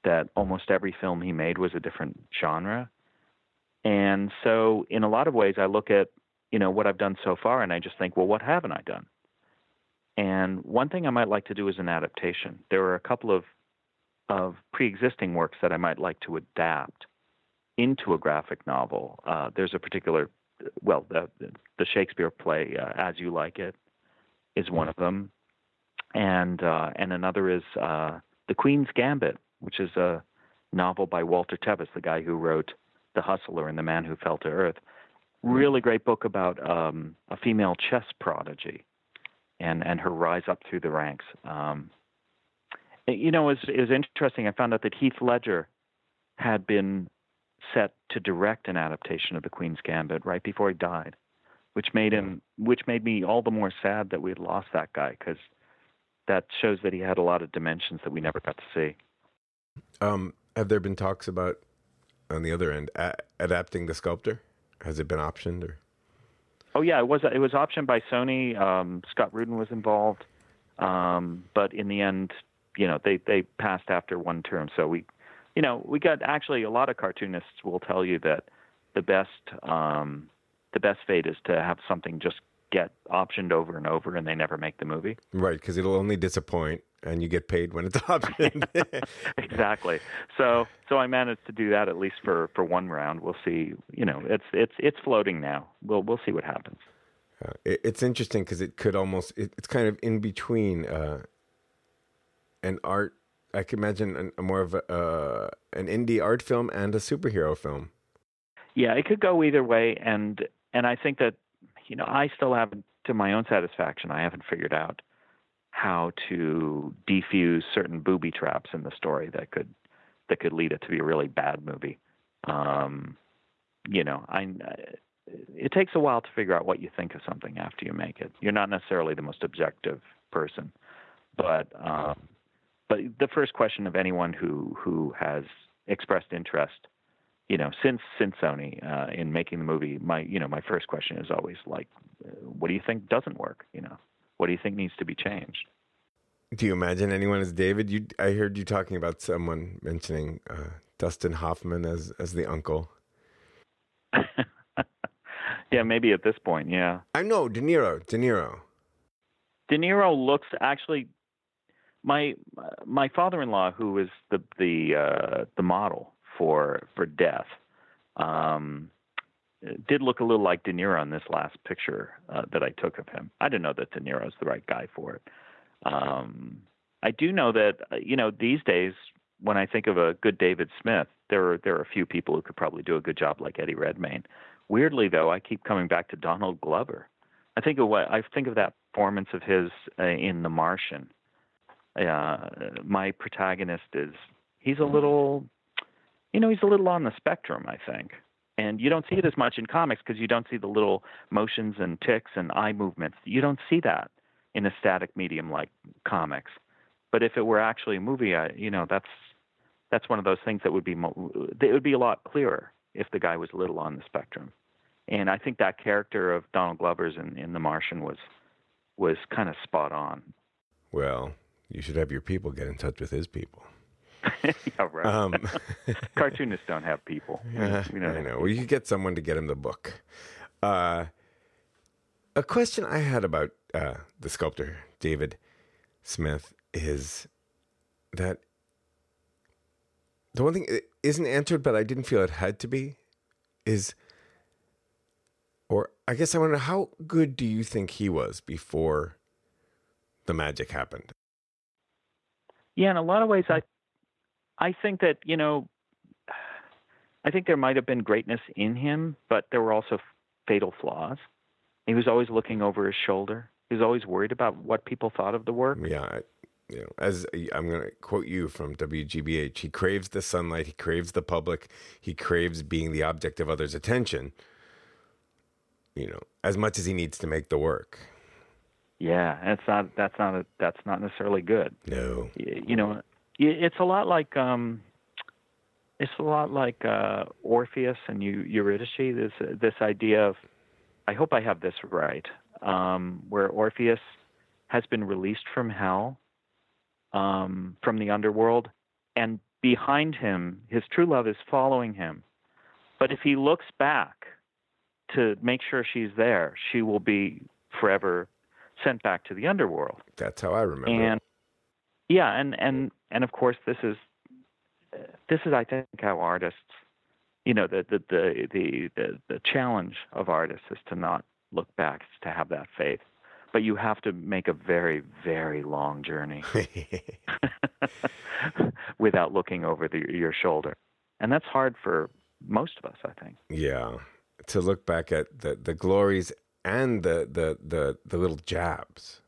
Speaker 3: that almost every film he made was a different genre. And so, in a lot of ways, I look at you know what I've done so far, and I just think, well, what haven't I done? And one thing I might like to do is an adaptation. There are a couple of of pre-existing works that I might like to adapt into a graphic novel. Uh, there's a particular, well, the, the Shakespeare play uh, "As You Like It" is one of them, and uh, and another is uh, "The Queen's Gambit," which is a novel by Walter Tevis, the guy who wrote "The Hustler" and "The Man Who Fell to Earth." Really great book about um, a female chess prodigy and and her rise up through the ranks. Um, you know, it was, it was interesting. I found out that Heath Ledger had been set to direct an adaptation of The Queen's Gambit right before he died, which made him, which made me all the more sad that we had lost that guy because that shows that he had a lot of dimensions that we never got to see.
Speaker 1: Um, have there been talks about, on the other end, a- adapting The Sculptor? Has it been optioned or?
Speaker 3: Oh yeah, it was it was optioned by Sony. Um, Scott Rudin was involved, um, but in the end, you know, they they passed after one term. So we, you know, we got actually a lot of cartoonists will tell you that the best um, the best fate is to have something just get optioned over and over and they never make the movie.
Speaker 1: Right, because it'll only disappoint and you get paid when it's *laughs* optioned. *laughs*
Speaker 3: exactly. So so I managed to do that at least for for one round. We'll see. You know, it's it's it's floating now. We'll we'll see what happens.
Speaker 1: Uh, it, it's interesting because it could almost it, it's kind of in between uh, an art. I could imagine an, a more of a, uh, an indie art film and a superhero film.
Speaker 3: Yeah, it could go either way, and and I think that you know I still haven't, to my own satisfaction, I haven't figured out how to defuse certain booby traps in the story that could that could lead it to be a really bad movie. Um, you know, I it takes a while to figure out what you think of something after you make it. You're not necessarily the most objective person, but um, but the first question of anyone who who has expressed interest you know, since since Sony uh, in making the movie, my you know my first question is always like, uh, what do you think doesn't work? You know, what do you think needs to be changed?
Speaker 1: Do you imagine anyone as David? You, I heard you talking about someone mentioning uh, Dustin Hoffman as as the uncle. *laughs*
Speaker 3: yeah, maybe at this point, yeah.
Speaker 1: I know De Niro. De Niro.
Speaker 3: De Niro looks actually. My my father-in-law, who is the the uh, the model for for death. Um, did look a little like De Niro in this last picture uh, that I took of him. I don't know that De Niro is the right guy for it. Um, I do know that uh, you know these days when I think of a good David Smith, there are there are a few people who could probably do a good job like Eddie Redmayne. Weirdly though, I keep coming back to Donald Glover. I think of what I think of that performance of his uh, in The Martian. Uh, my protagonist is he's a little you know, he's a little on the spectrum, I think. And you don't see it as much in comics because you don't see the little motions and ticks and eye movements. You don't see that in a static medium like comics. But if it were actually a movie, I, you know, that's that's one of those things that would be mo- it would be a lot clearer if the guy was a little on the spectrum. And I think that character of Donald Glover's in, in The Martian was was kind of spot on.
Speaker 1: Well, you should have your people get in touch with his people. *laughs*
Speaker 3: yeah, right. Um, *laughs* Cartoonists don't have people. *laughs*
Speaker 1: Yeah, you know, I know. Well, you get someone to get him the book. Uh, a question I had about uh, the sculptor David Smith is that the one thing it isn't answered, but I didn't feel it had to be, is, or I guess I wonder how good do you think he was before the magic happened?
Speaker 3: Yeah, in a lot of ways, I I think that you know, I think there might have been greatness in him, but there were also fatal flaws. He was always looking over his shoulder. He was always worried about what people thought of the work.
Speaker 1: Yeah, I, you know, as I'm going to quote you from WGBH, he craves the sunlight, he craves the public, he craves being the object of others' attention. You know, as much as he needs to make the work.
Speaker 3: Yeah, that's not that's not a, that's not necessarily good.
Speaker 1: No.
Speaker 3: You know, it's a lot like um, it's a lot like uh, Orpheus and Eurydice. This this idea of I hope I have this right, um, where Orpheus has been released from hell, um, from the underworld, and behind him, his true love is following him. But if he looks back to make sure she's there, she will be forever sent back to the underworld.
Speaker 1: That's how I remember.
Speaker 3: And yeah, and and and of course this is this is I think how artists, you know, the the the the the, the challenge of artists is to not look back, to have that faith. But you have to make a very, very long journey *laughs* *laughs* without looking over the, your shoulder. And that's hard for most of us, I think.
Speaker 1: Yeah. To look back at the, the glories and the, the, the, the little jabs.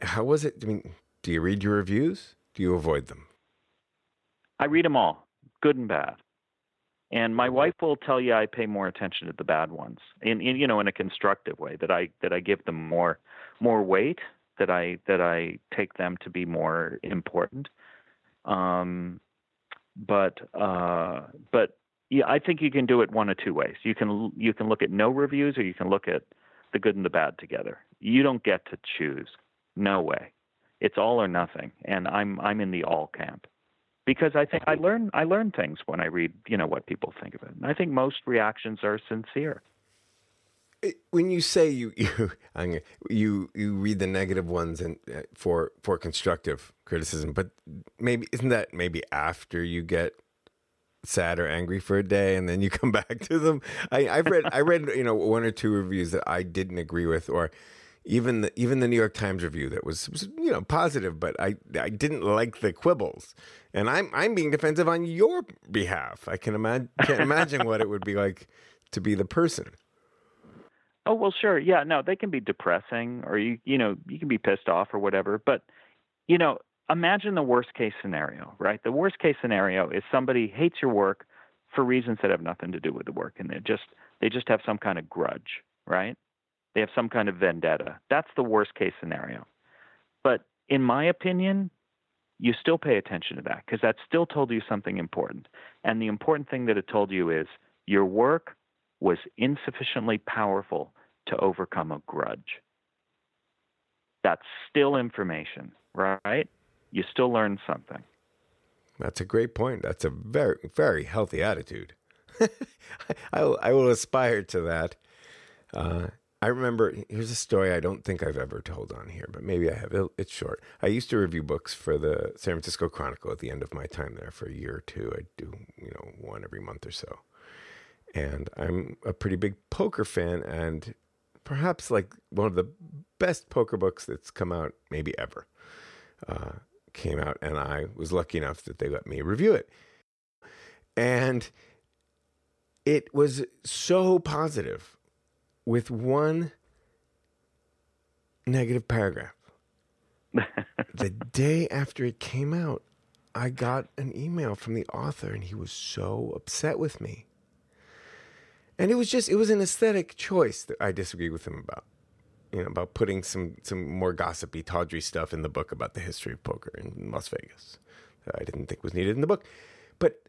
Speaker 1: How was it? I mean, do you read your reviews? Do you avoid them?
Speaker 3: I read them all, good and bad. And my wife will tell you I pay more attention to the bad ones, in, in you know in a constructive way that I that I give them more more weight, that I that I take them to be more important. Um, but uh, but yeah, I think you can do it one of two ways. You can you can look at no reviews, or you can look at the good and the bad together. You don't get to choose. No way. It's all or nothing, and I'm I'm in the all camp because I think I learn I learn things when I read you know what people think of it. And I think most reactions are sincere.
Speaker 1: When you say you *laughs* you you you read the negative ones and uh, for for constructive criticism, but maybe isn't that maybe after you get sad or angry for a day and then you come *laughs* back to them? I, I've read I read you know one or two reviews that I didn't agree with or even the, even the New York Times review that was, was, you know positive, but I I didn't like the quibbles, and I'm I'm being defensive on your behalf. I can imagine can't imagine what it would be like to be the person.
Speaker 3: Oh well, sure, yeah, no, they can be depressing, or you you know you can be pissed off or whatever, but you know imagine the worst case scenario, right? The worst case scenario is somebody hates your work for reasons that have nothing to do with the work, and they just they just have some kind of grudge, right? They have some kind of vendetta. That's the worst case scenario. But in my opinion, you still pay attention to that because that still told you something important. And the important thing that it told you is your work was insufficiently powerful to overcome a grudge. That's still information, right? You still learn something.
Speaker 1: That's a great point. That's a very, very healthy attitude. *laughs* I, I will aspire to that. Uh, I remember here's a story I don't think I've ever told on here, but maybe I have. It's short. I used to review books for the San Francisco Chronicle at the end of my time there for a year or two. I'd do, you know, one every month or so. And I'm a pretty big poker fan and perhaps like one of the best poker books that's come out maybe ever. Uh, came out and I was lucky enough that they let me review it. And it was so positive with one negative paragraph. *laughs* the day after it came out, I got an email from the author and he was so upset with me. And it was just, it was an aesthetic choice that I disagreed with him about. You know, about putting some, some more gossipy, tawdry stuff in the book about the history of poker in Las Vegas that I didn't think was needed in the book. But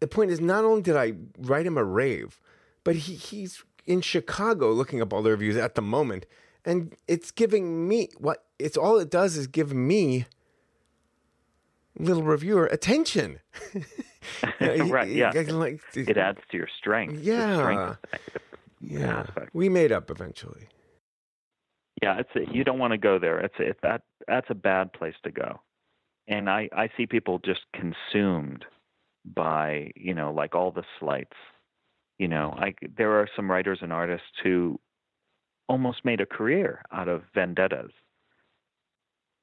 Speaker 1: the point is, not only did I write him a rave, but he, he's in Chicago looking up all the reviews at the moment, and it's giving me what it's all it does is give me little reviewer attention. *laughs* *laughs*
Speaker 3: right. Yeah. Like, it adds to your strength.
Speaker 1: Yeah.
Speaker 3: Strength
Speaker 1: yeah. Aspect. We made up eventually.
Speaker 3: Yeah, it's a, you don't want to go there. It's a, that that's a bad place to go. And I I see people just consumed by you know like all the slights you know, I, there are some writers and artists who almost made a career out of vendettas.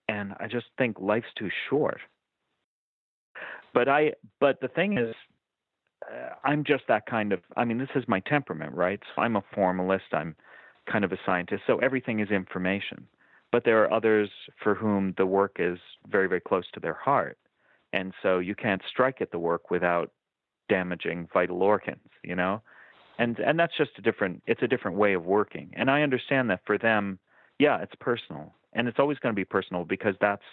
Speaker 3: And I just think life's too short. But I, but the thing is, uh, I'm just that kind of. I mean, this is my temperament, right? So I'm a formalist. I'm kind of a scientist. So everything is information. But there are others for whom the work is very, very close to their heart, and so you can't strike at the work without damaging vital organs, you know? And and that's just a different it's a different way of working. And I understand that for them, yeah, it's personal. And it's always going to be personal because that's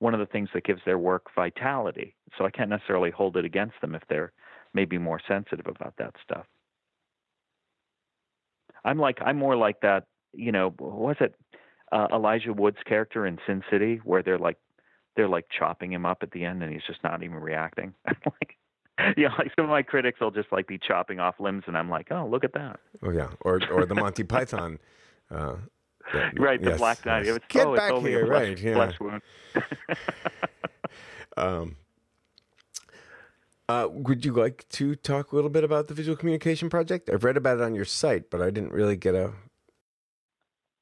Speaker 3: one of the things that gives their work vitality. So I can't necessarily hold it against them if they're maybe more sensitive about that stuff. I'm like I'm more like that, you know, was it uh, Elijah Wood's character in Sin City where they're like they're like chopping him up at the end and he's just not even reacting. *laughs* like yeah, like some of my critics will just like be chopping off limbs, and I'm like, oh, look at that.
Speaker 1: Oh yeah, or or the Monty Python. Uh, *laughs*
Speaker 3: right, the yes, Black Knight.
Speaker 1: Yes. Get oh, back here, flesh, right? Yeah. *laughs* Um, uh, would you like to talk a little bit about the visual communication project? I've read about it on your site, but I didn't really get a.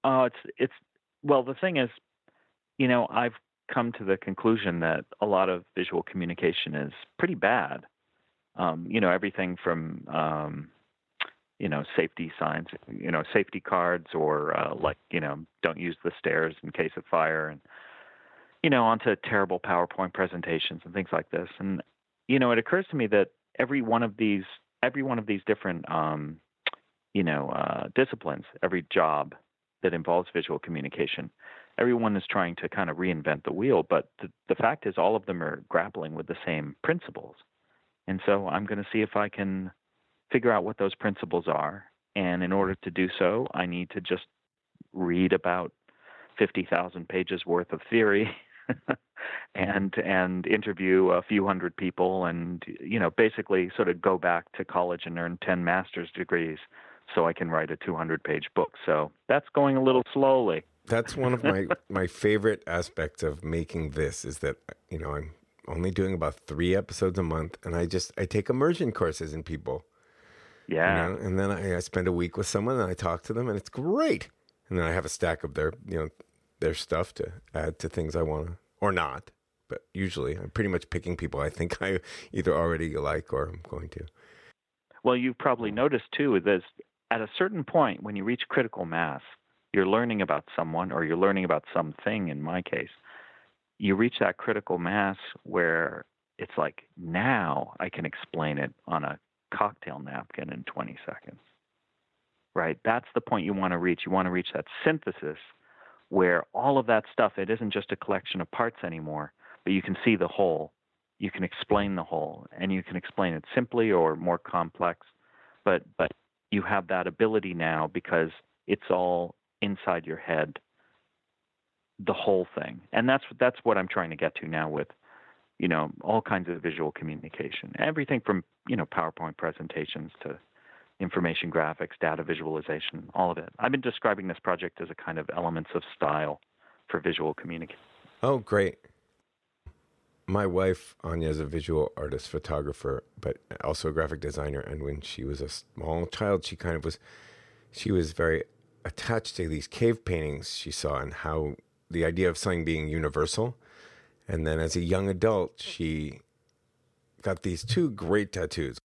Speaker 3: Uh, it's it's well. The thing is, you know, I've come to the conclusion that a lot of visual communication is pretty bad um, you know everything from um, you know safety signs, you know safety cards, or uh, like you know don't use the stairs in case of fire, and you know onto terrible PowerPoint presentations and things like this. And you know it occurs to me that every one of these every one of these different um, you know uh, disciplines, every job that involves visual communication, everyone is trying to kind of reinvent the wheel. But the, the fact is, all of them are grappling with the same principles. And so I'm going to see if I can figure out what those principles are. And in order to do so, I need to just read about 50,000 pages worth of theory *laughs* *laughs* and and interview a few hundred people and you know basically sort of go back to college and earn 10 master's degrees so I can write a 200 page book. So that's going a little slowly.
Speaker 1: That's one of my *laughs* my favorite aspects of making this is that you know I'm only doing about 3 episodes a month and I just I take immersion courses in people.
Speaker 3: Yeah.
Speaker 1: You know, and then I, I spend a week with someone and I talk to them and it's great. And then I have a stack of their, you know, their stuff to add to things I want to or not. But usually I'm pretty much picking people I think *laughs* I either already like or I'm going to.
Speaker 3: Well, you've probably noticed too that at a certain point when you reach critical mass, you're learning about someone or you're learning about something in my case. You reach that critical mass where it's like now I can explain it on a cocktail napkin in 20 seconds. Right? That's the point you want to reach. You want to reach that synthesis where all of that stuff, it isn't just a collection of parts anymore, but you can see the whole. You can explain the whole, and you can explain it simply or more complex. But but you have that ability now because it's all inside your head, the whole thing, and that's that's what I'm trying to get to now with, you know, all kinds of visual communication, everything from you know PowerPoint presentations to information graphics, data visualization, all of it. I've been describing this project as a kind of elements of style for visual communication.
Speaker 1: Oh, great. My wife, Anya, is a visual artist, photographer, but also a graphic designer. And when she was a small child, she kind of was, she was very attached to these cave paintings she saw and how the idea of something being universal. And then as a young adult, she got these two great tattoos,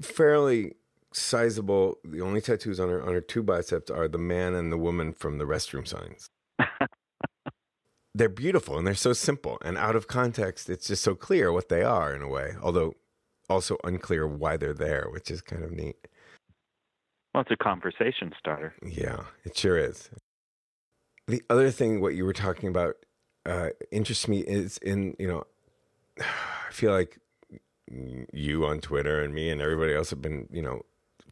Speaker 1: fairly sizable. The only tattoos on her on her two biceps are the man and the woman from the restroom signs. *laughs* they're beautiful and they're so simple and out of context. It's just so clear what they are in a way, although also unclear why they're there, which is kind of neat.
Speaker 3: Well, it's a conversation starter.
Speaker 1: Yeah, it sure is. The other thing, what you were talking about, uh, interests me is in you know, *sighs* I feel like you on Twitter and me and everybody else have been you know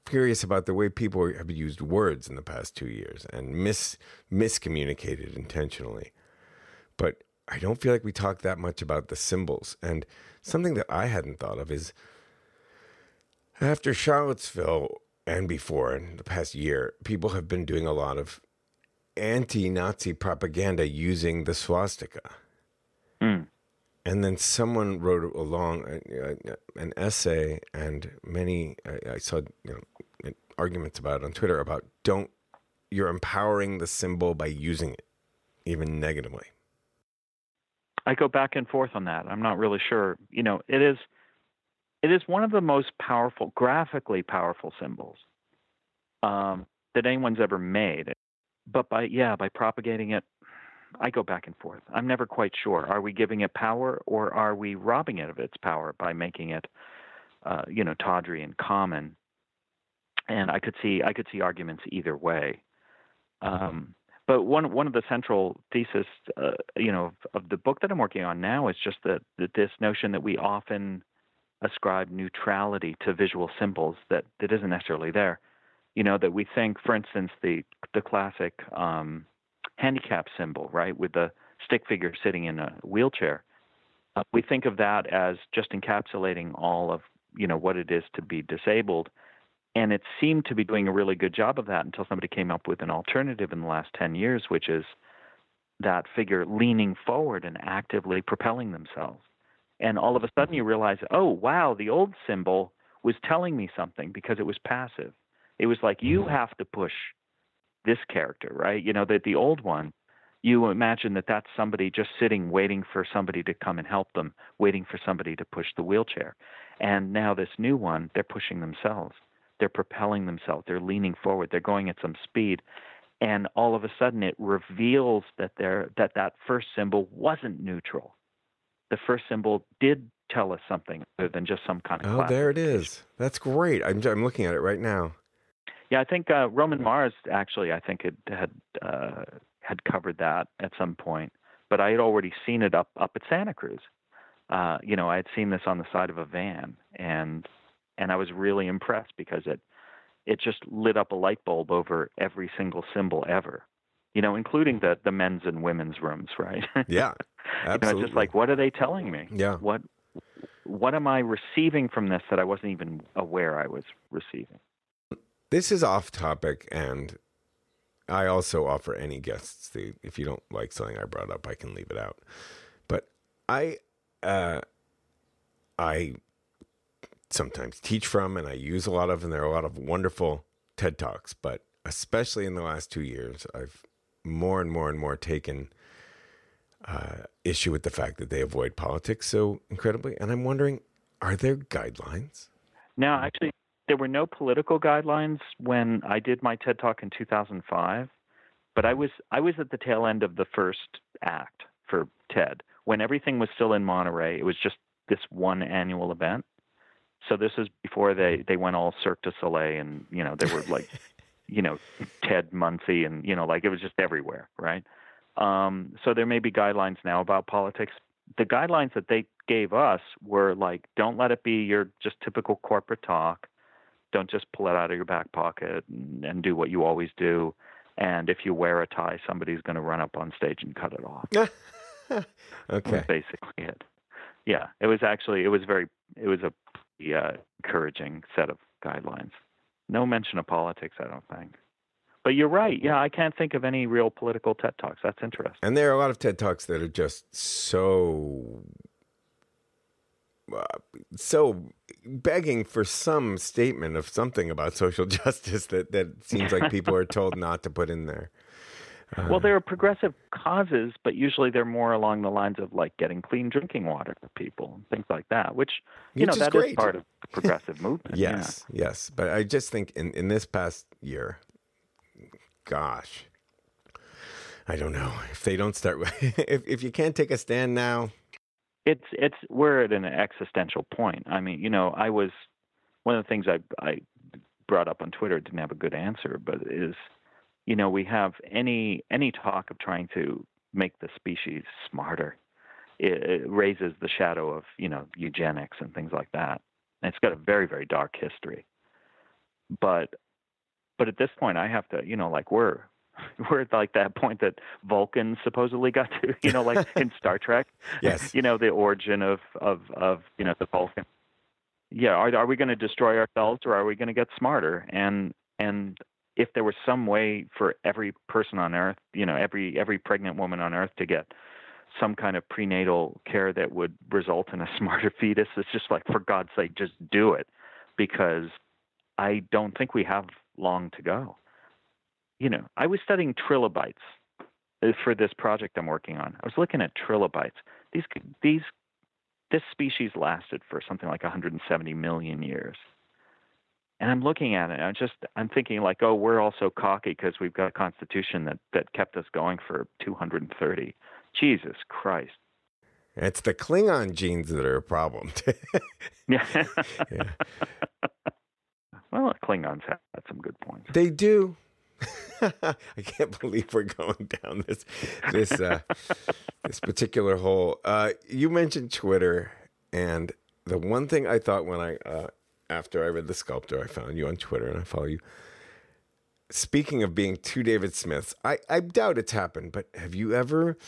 Speaker 1: curious about the way people have used words in the past two years and mis miscommunicated intentionally. But I don't feel like we talk that much about the symbols. And something that I hadn't thought of is after Charlottesville and before in the past year, people have been doing a lot of anti-Nazi propaganda using the swastika.
Speaker 3: Mm.
Speaker 1: And then someone wrote along uh, an essay, and many I, I saw you know, arguments about it on Twitter about don't you're empowering the symbol by using it, even negatively.
Speaker 3: I go back and forth on that. I'm not really sure. You know, it is it is one of the most powerful, graphically powerful symbols um, that anyone's ever made. But by yeah, by propagating it, I go back and forth. I'm never quite sure. Are we giving it power, or are we robbing it of its power by making it, uh, you know, tawdry and common? And I could see I could see arguments either way. Um, but one one of the central thesis, uh, you know, of, of, the book that I'm working on now is just that, that this notion that we often ascribe neutrality to visual symbols that that isn't necessarily there. You know, that we think, for instance, the the classic um, handicap symbol, right, with the stick figure sitting in a wheelchair. Uh, we think of that as just encapsulating all of you know what it is to be disabled and it seemed to be doing a really good job of that until somebody came up with an alternative in the last 10 years, which is that figure leaning forward and actively propelling themselves. And all of a sudden you realize, oh, wow, the old symbol was telling me something because it was passive. It was like, you mm-hmm. have to push this character, right? You know, that the old one, you imagine that that's somebody just sitting waiting for somebody to come and help them, waiting for somebody to push the wheelchair. And now this new one, they're pushing themselves they're propelling themselves, they're leaning forward, they're going at some speed. And all of a sudden it reveals that they that that first symbol wasn't neutral. The first symbol did tell us something other than just some kind of.
Speaker 1: Oh, there it is. That's great. I'm I'm looking at it right now.
Speaker 3: Yeah, I think uh, Roman Mars actually. I think it had uh, had covered that at some point, but I had already seen it up up at Santa Cruz. Uh, you know, I had seen this on the side of a van, and and I was really impressed because it it just lit up a light bulb over every single symbol ever. You know, including the the men's and women's rooms, right? *laughs*
Speaker 1: Yeah,
Speaker 3: you know,
Speaker 1: absolutely.
Speaker 3: it's just like what are they telling me?
Speaker 1: yeah,
Speaker 3: What what am I receiving from this that I wasn't even aware I was receiving?
Speaker 1: this is off topic, and I also offer any guests the if you don't like something I brought up, I can leave it out. But I, uh, I sometimes teach from, and I use a lot of, and there are a lot of wonderful TED talks. But especially in the last two years, I've more and more and more taken uh, issue with the fact that they avoid politics so incredibly, and I'm wondering, are there guidelines?
Speaker 3: No, actually, there were no political guidelines when I did my TED Talk in 2005, but I was I was at the tail end of the first act for TED when everything was still in Monterey. It was just this one annual event. So this is before they they went all Cirque du Soleil and you know there were like *laughs* you know Ted Muncie and you know like it was just everywhere, right? Um, so there may be guidelines now about politics. The guidelines that they gave us were like, don't let it be your just typical corporate talk. Don't just pull it out of your back pocket and, and do what you always do. And if you wear a tie, somebody's going to run up on stage and cut it off. *laughs*
Speaker 1: Okay.
Speaker 3: was basically it. Yeah, it was actually it was very it was a uh, encouraging set of guidelines. No mention of politics, I don't think. But you're right. Yeah, I can't think of any real political TED talks. That's interesting.
Speaker 1: And there are a lot of TED Talks that are just so, uh, so begging for some statement of something about social *laughs* justice that, that seems like people are told not to put in there. Uh-huh.
Speaker 3: Well, there are progressive causes, but usually they're more along the lines of like getting clean drinking water for people and things like that, which you
Speaker 1: Which
Speaker 3: know
Speaker 1: is
Speaker 3: that is
Speaker 1: great.
Speaker 3: part of the *laughs* progressive movement. yeah.
Speaker 1: Yes, yes. But I just think in, in this past year, gosh, I don't know if they don't start. *laughs* if if you can't take a stand now,
Speaker 3: it's it's we're at an existential point. I mean, you know, I was one of the things I I brought up on Twitter didn't have a good answer, but is you know we have any any talk of trying to make the species smarter. It, it raises the shadow of you know eugenics and things like that. And it's got a very very dark history. But but at this point, I have to you know like we're *laughs* we're at like that point that Vulcan supposedly got to, you know, like in Star Trek. *laughs*
Speaker 1: Yes.
Speaker 3: you know, the origin of of of you know the Vulcan. Yeah, are are we going to destroy ourselves or are we going to get smarter? And and if there was some way for every person on Earth, you know, every every pregnant woman on Earth to get some kind of prenatal care that would result in a *laughs* smarter fetus, it's just like for God's sake, just do it, because I don't think we have long to go you know, I was studying trilobites uh, for this project I'm working on. I was looking at trilobites. These these this species lasted for something like 170 million years. And I'm looking at it, and I'm just I'm thinking like, oh, we're all so cocky because we've got a constitution that that kept us going for 230. Jesus Christ.
Speaker 1: it's the Klingon genes that are a problem. *laughs* *laughs*
Speaker 3: Yeah.
Speaker 1: yeah. *laughs*
Speaker 3: well, Klingons have some good points.
Speaker 1: They do. I can't believe we're going down this this uh, this particular hole. Uh, you mentioned Twitter, and the one thing I thought when I uh, after I read the sculptor, I found you on Twitter and I follow you. Speaking of being two David Smiths, I, I doubt it's happened, but have you ever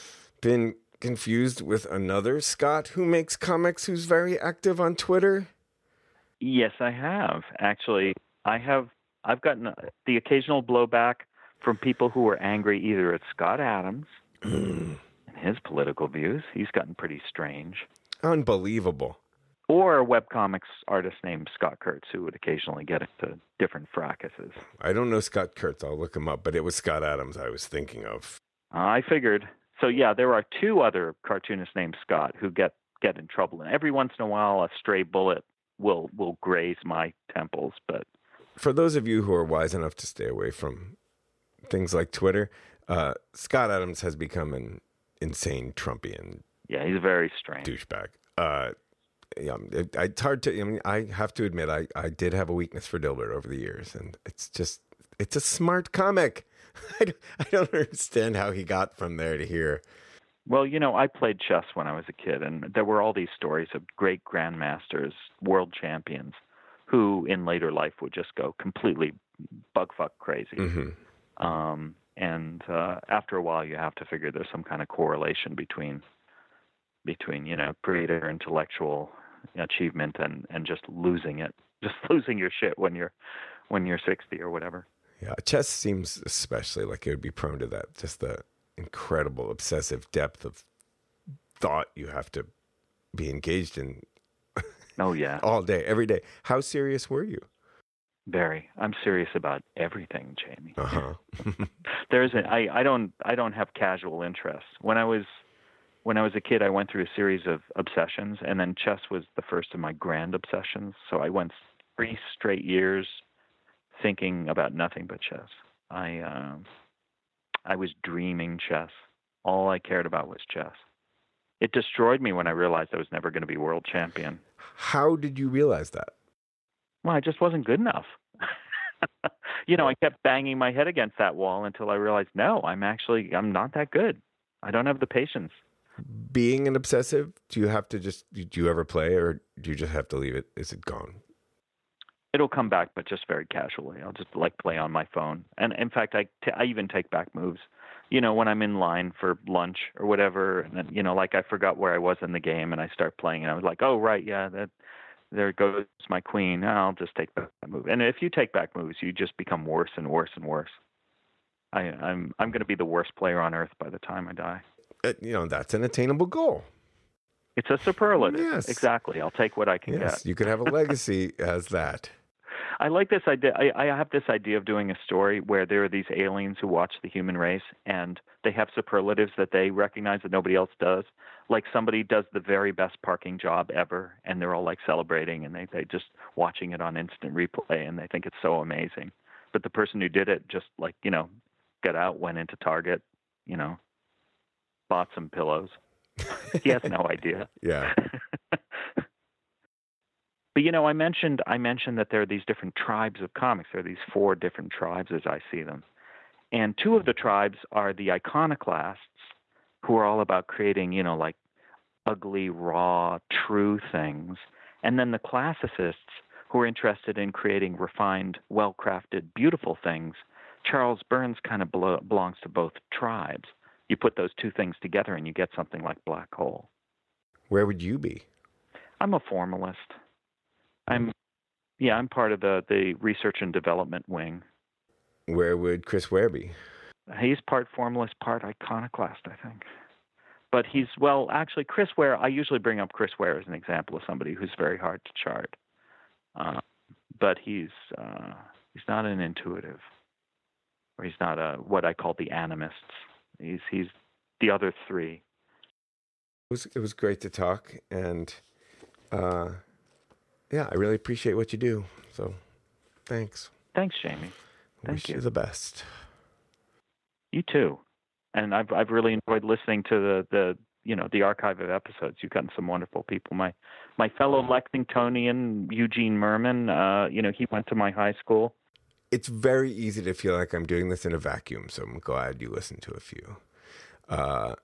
Speaker 1: been confused with another Scott who makes comics who's very active on Twitter?
Speaker 3: Yes, I have. Actually, I have I've gotten the occasional blowback from people who were angry either at Scott Adams hmm. and his political views. He's gotten pretty strange.
Speaker 1: Unbelievable.
Speaker 3: Or a webcomics artist named Scott Kurtz who would occasionally get into different fracases.
Speaker 1: I don't know Scott Kurtz. I'll look him up, but it was Scott Adams I was thinking of.
Speaker 3: I figured. So yeah, there are two other cartoonists named Scott who get get in trouble, and every once in a while, a stray bullet will will graze my temples. But
Speaker 1: For those of you who are wise enough to stay away from things like Twitter, uh, Scott Adams has become an insane Trumpian
Speaker 3: yeah, he's a very strange.
Speaker 1: douchebag. Uh, yeah, it, it's hard to. I mean, I have to admit, I, I did have a weakness for Dilbert over the years, and it's just it's a smart comic. *laughs* I don't, I don't understand how he got from there to here.
Speaker 3: Well, you know, I played chess when I was a kid, and there were all these stories of great grandmasters, world champions, who in later life would just go completely bugfuck crazy.
Speaker 1: Mm-hmm.
Speaker 3: Um, and uh, after a while, you have to figure there's some kind of correlation between between you know creator intellectual achievement and and just losing it, *laughs* just losing your shit when you're when you're 60 or whatever.
Speaker 1: Yeah, chess seems especially like it would be prone to that. Just the incredible obsessive depth of thought you have to be engaged in.
Speaker 3: Oh yeah, *laughs*
Speaker 1: all day, every day. How serious were you?
Speaker 3: Very. I'm serious about everything, Jamie. *laughs*
Speaker 1: Uh huh.
Speaker 3: There's a, I, I don't I don't have casual interests. When I was when I was a kid, I went through a series of obsessions, and then chess was the first of my grand obsessions. So I went three straight years thinking about nothing but chess. I uh, I was dreaming chess. All I cared about was chess. It destroyed me when I realized I was never going to be world champion.
Speaker 1: How did you realize that?
Speaker 3: Well, I just wasn't good enough. *laughs* you know, I kept banging my head against that wall until I realized, no, I'm actually I'm not that good. I don't have the patience.
Speaker 1: Being an obsessive, do you have to just do you ever play or do you just have to leave it? Is it gone?
Speaker 3: It'll come back, but just very casually. I'll just like play on my phone, and in fact, I, t- I even take back moves. You know, when I'm in line for lunch or whatever, and then you know, like I forgot where I was in the game, and I start playing, and I was like, oh right, yeah, that there goes my queen. I'll just take back that move. And if you take back moves, you just become worse and worse and worse. I, I'm I'm going to be the worst player on earth by the time I die.
Speaker 1: Uh, you know, that's an attainable goal.
Speaker 3: It's a superlative.
Speaker 1: Yes.
Speaker 3: Exactly. I'll take what I can
Speaker 1: Yes,
Speaker 3: get.
Speaker 1: you could have a legacy *laughs* as that.
Speaker 3: I like this idea. I, I have this idea of doing a story where there are these aliens who watch the human race and they have superlatives that they recognize that nobody else does. Like somebody does the very best parking job ever and they're all like celebrating and they, they just watching it on instant replay and they think it's so amazing. But the person who did it just like, you know, got out, went into Target, you know, bought some pillows. *laughs* he has no idea.
Speaker 1: Yeah. *laughs*
Speaker 3: But you know, I mentioned I mentioned that there are these different tribes of comics. There are these four different tribes as I see them. And two of the tribes are the iconoclasts, who are all about creating, you know, like ugly, raw, true things. And then the classicists, who are interested in creating refined, well crafted, beautiful things. Charles Burns kind of belo- belongs to both tribes. You put those two things together and you get something like Black Hole.
Speaker 1: Where would you be?
Speaker 3: I'm a formalist. I'm yeah, I'm part of the the research and development wing.
Speaker 1: Where would Chris Ware be?
Speaker 3: He's part formalist, part iconoclast, I think. But he's well, actually, Chris Ware. I usually bring up Chris Ware as an example of somebody who's very hard to chart. Uh, but he's uh, he's not an intuitive, or he's not a what I call the animists. He's he's the other three.
Speaker 1: It was it was great to talk, and uh, yeah, I really appreciate what you do. So, thanks.
Speaker 3: Thanks, Jamie. Thank
Speaker 1: Wish
Speaker 3: you.
Speaker 1: you the best.
Speaker 3: You too. And I've I've really enjoyed listening to the the you know the archive of episodes. You've gotten some wonderful people. My my fellow Lexingtonian Eugene Mirman. Uh, you know he went to my high school.
Speaker 1: It's very easy to feel like I'm doing this in a vacuum, so I'm glad you listened to a few. Uh,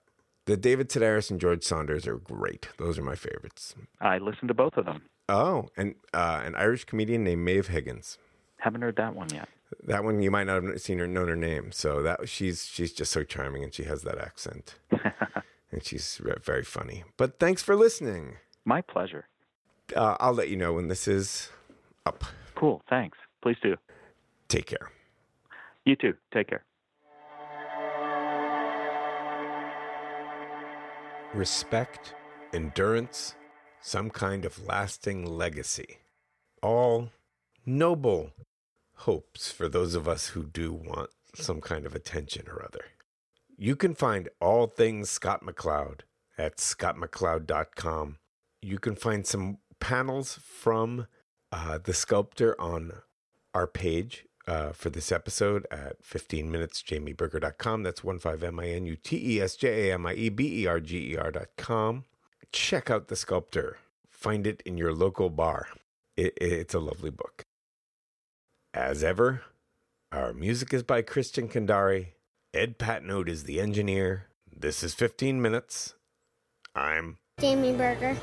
Speaker 1: the David Sedaris and George Saunders are great. Those are my favorites.
Speaker 3: I listened to both of them.
Speaker 1: Oh, and uh, an Irish comedian named Maeve Higgins.
Speaker 3: Haven't heard that one yet.
Speaker 1: That one you might not have seen her, known her name. So that she's she's just so charming, and she has that accent, *laughs* and she's very funny. But thanks for listening.
Speaker 3: My pleasure.
Speaker 1: Uh, I'll let you know when this is up.
Speaker 3: Cool. Thanks. Please do.
Speaker 1: Take care.
Speaker 3: You too. Take care.
Speaker 1: Respect, endurance, some kind of lasting legacy. All noble hopes for those of us who do want some kind of attention or other. You can find all things Scott McCloud at scottmccloud.com. You can find some panels from uh, the sculptor on our page uh, for this episode at 15minutesjamieberger.com. That's 15minutesjamieberger.com. Check out the sculptor. Find it in your local bar. It, it's a lovely book. As ever, our music is by Christian Kandari. Ed Patnode is the engineer. This is 15 Minutes. I'm
Speaker 5: Jamie Berger.